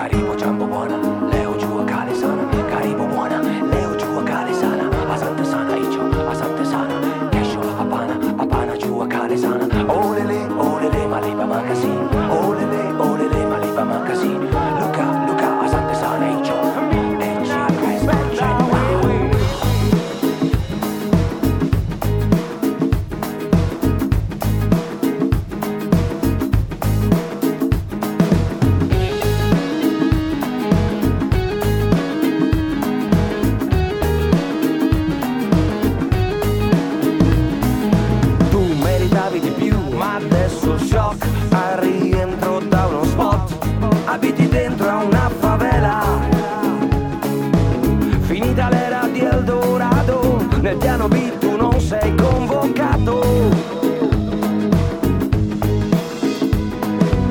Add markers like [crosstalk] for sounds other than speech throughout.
Karibu Jambo Bwana. shock. Al rientro da uno spot abiti dentro a una favela. Finita l'era di Eldorado nel piano B tu non sei convocato.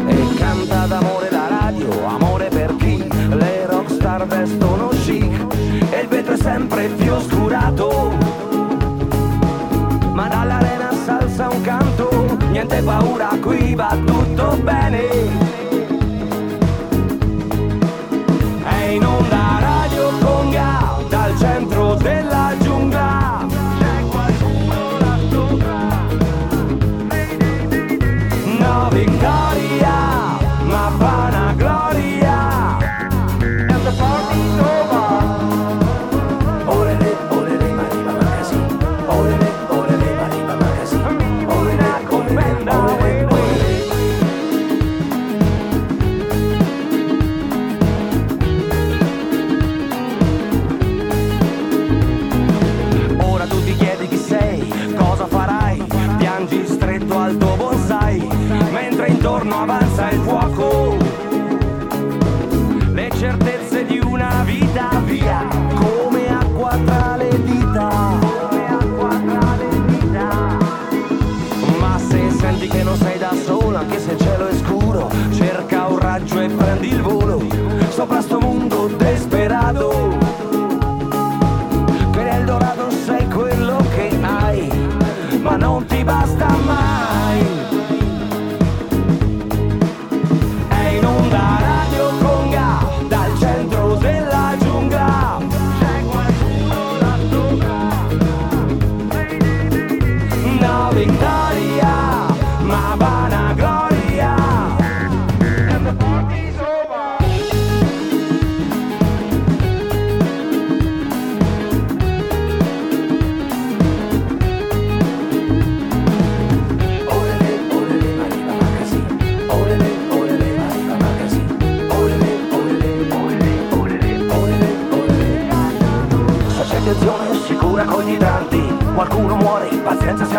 E canta d'amore la radio amore per chi? Le rockstar vestono chic e il vetro è sempre più oscurato. Ma dall'arena salsa un canto niente paura qui va tutto bene. sidewalk. Oh.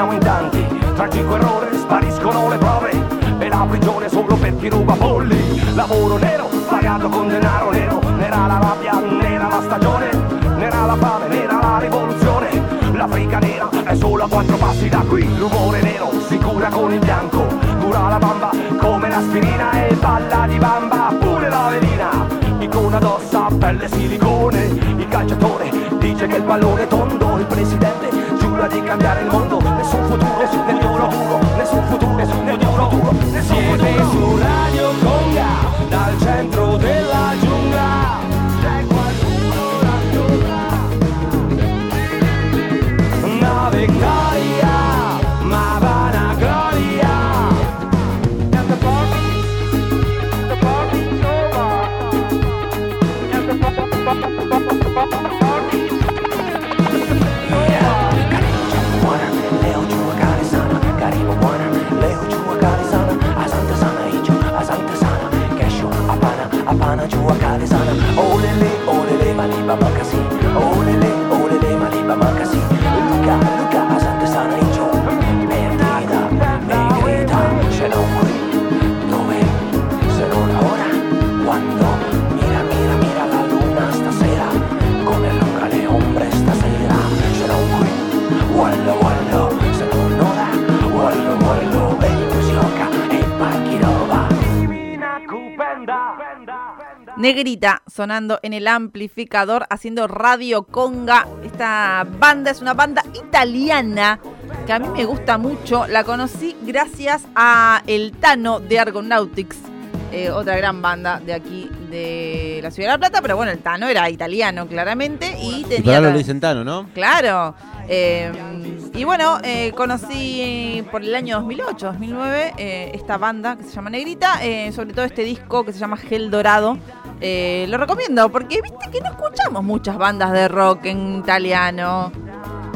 siamo in tanti. Tragico errore, spariscono le prove E la prigione solo per chi ruba polli Lavoro nero, pagato con denaro nero. Nera la rabbia, nera la stagione. Nera la fame, nera la rivoluzione. L'Africa nera è solo a quattro passi da qui. Rumore nero, si cura con il bianco. Cura la bamba come l'aspirina E balla di bamba pure la velina. Icona d'ossa, pelle silicone. Il calciatore dice che il pallone è tondo. Il presidente giura di cambiare il mondo. pana, chua, calizana, oh lily. Negrita sonando en el amplificador haciendo Radio Conga. Esta banda es una banda italiana que a mí me gusta mucho. La conocí gracias a El Tano de Argonautics, eh, otra gran banda de aquí de la Ciudad de la Plata, pero bueno, el Tano era italiano claramente y tenía... Claro, lo dicen Tano, ¿no? Claro. Eh, y bueno, eh, conocí por el año 2008, 2009 esta banda que se llama Negrita, sobre todo este disco que se llama Gel Dorado, eh, lo recomiendo porque viste que no escuchamos muchas bandas de rock en italiano.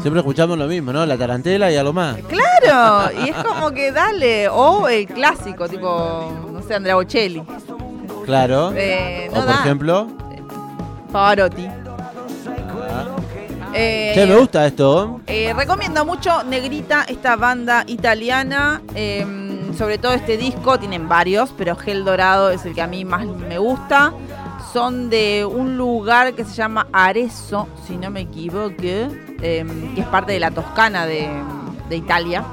Siempre escuchamos lo mismo, ¿no? La tarantela y algo más. Claro, y es como que dale, o el clásico, tipo, no sé, Andrea Bocelli, Claro. Eh, o por da. ejemplo. Pavarotti. ah, Eh, Che, me gusta esto. Eh, recomiendo mucho Negrita, esta banda italiana. eh, sobre todo este disco, tienen varios, pero Gel Dorado es el que a mí más me gusta. Son de un lugar que se llama Arezzo, si no me equivoco, eh, que es parte de la Toscana de, de Italia.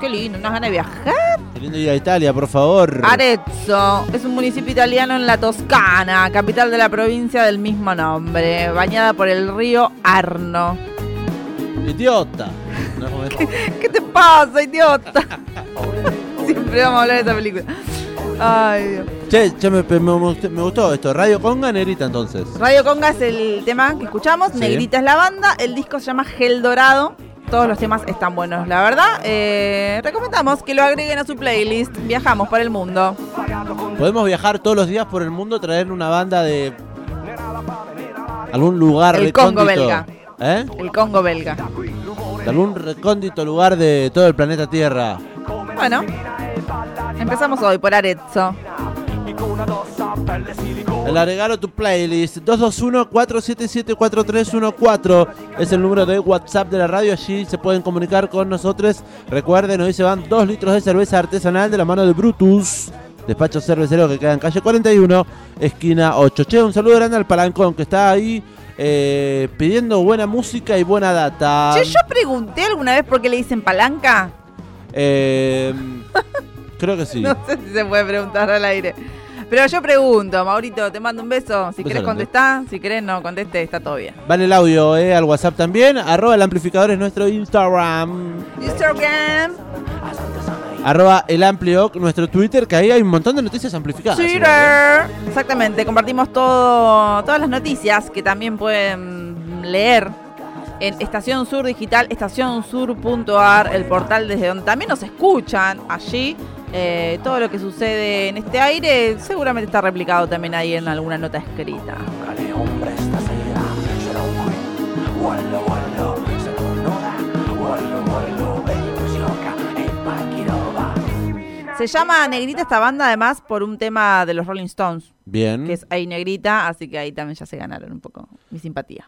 Qué lindo, unas ganas de viajar. Queriendo ir a Italia, por favor. Arezzo es un municipio italiano en la Toscana, capital de la provincia del mismo nombre, bañada por el río Arno. Idiota. No, [laughs] ¿Qué te pasa, idiota? [laughs] [laughs] Siempre vamos a hablar de esta película. Ay, Dios. Che, che, me, me- me gustó- esto. Radio Conga Negrita entonces. Radio Conga es el tema que escuchamos, Sí. Negrita es la banda, el disco se llama Gel Dorado. Todos los temas están buenos, la verdad. Eh, recomendamos que lo agreguen a su playlist. Viajamos por el mundo. Podemos viajar todos los días por el mundo, traer una banda de algún lugar El Congo belga. ¿Eh? El Congo belga. De algún recóndito lugar de todo el planeta Tierra. Bueno, empezamos hoy por Arezzo. El agregalo a tu playlist 221-477-4314 es el número de WhatsApp de la radio. Allí se pueden comunicar con nosotros. Recuerden, hoy se van 2 litros de cerveza artesanal de la mano de Brutus. Despacho cervecero que queda en calle 41, esquina 8. Che, un saludo grande al Palancón que está ahí eh, pidiendo buena música y buena data. Che, yo pregunté alguna vez por qué le dicen palanca. Eh, creo que sí. No sé si se puede preguntar al aire. Pero yo pregunto, Maurito, te mando un beso. Si querés contestar, si querés no conteste, está todo bien. Vale el audio eh, al WhatsApp también. Arroba el amplificador es nuestro Instagram. Instagram, Arroba el amplio, nuestro Twitter, que ahí hay un montón de noticias amplificadas. igual, ¿eh? Twitter. Exactamente, compartimos todo, todas las noticias que también pueden leer en Estación Sur Digital, estacionsur.ar, el portal desde donde también nos escuchan allí. Eh, todo lo que sucede en este aire seguramente está replicado también ahí en alguna nota escrita. Se llama Negrita esta banda además por un tema de los Rolling Stones, Bien. que es Ahí Negrita, así que ahí también ya se ganaron un poco mi simpatía.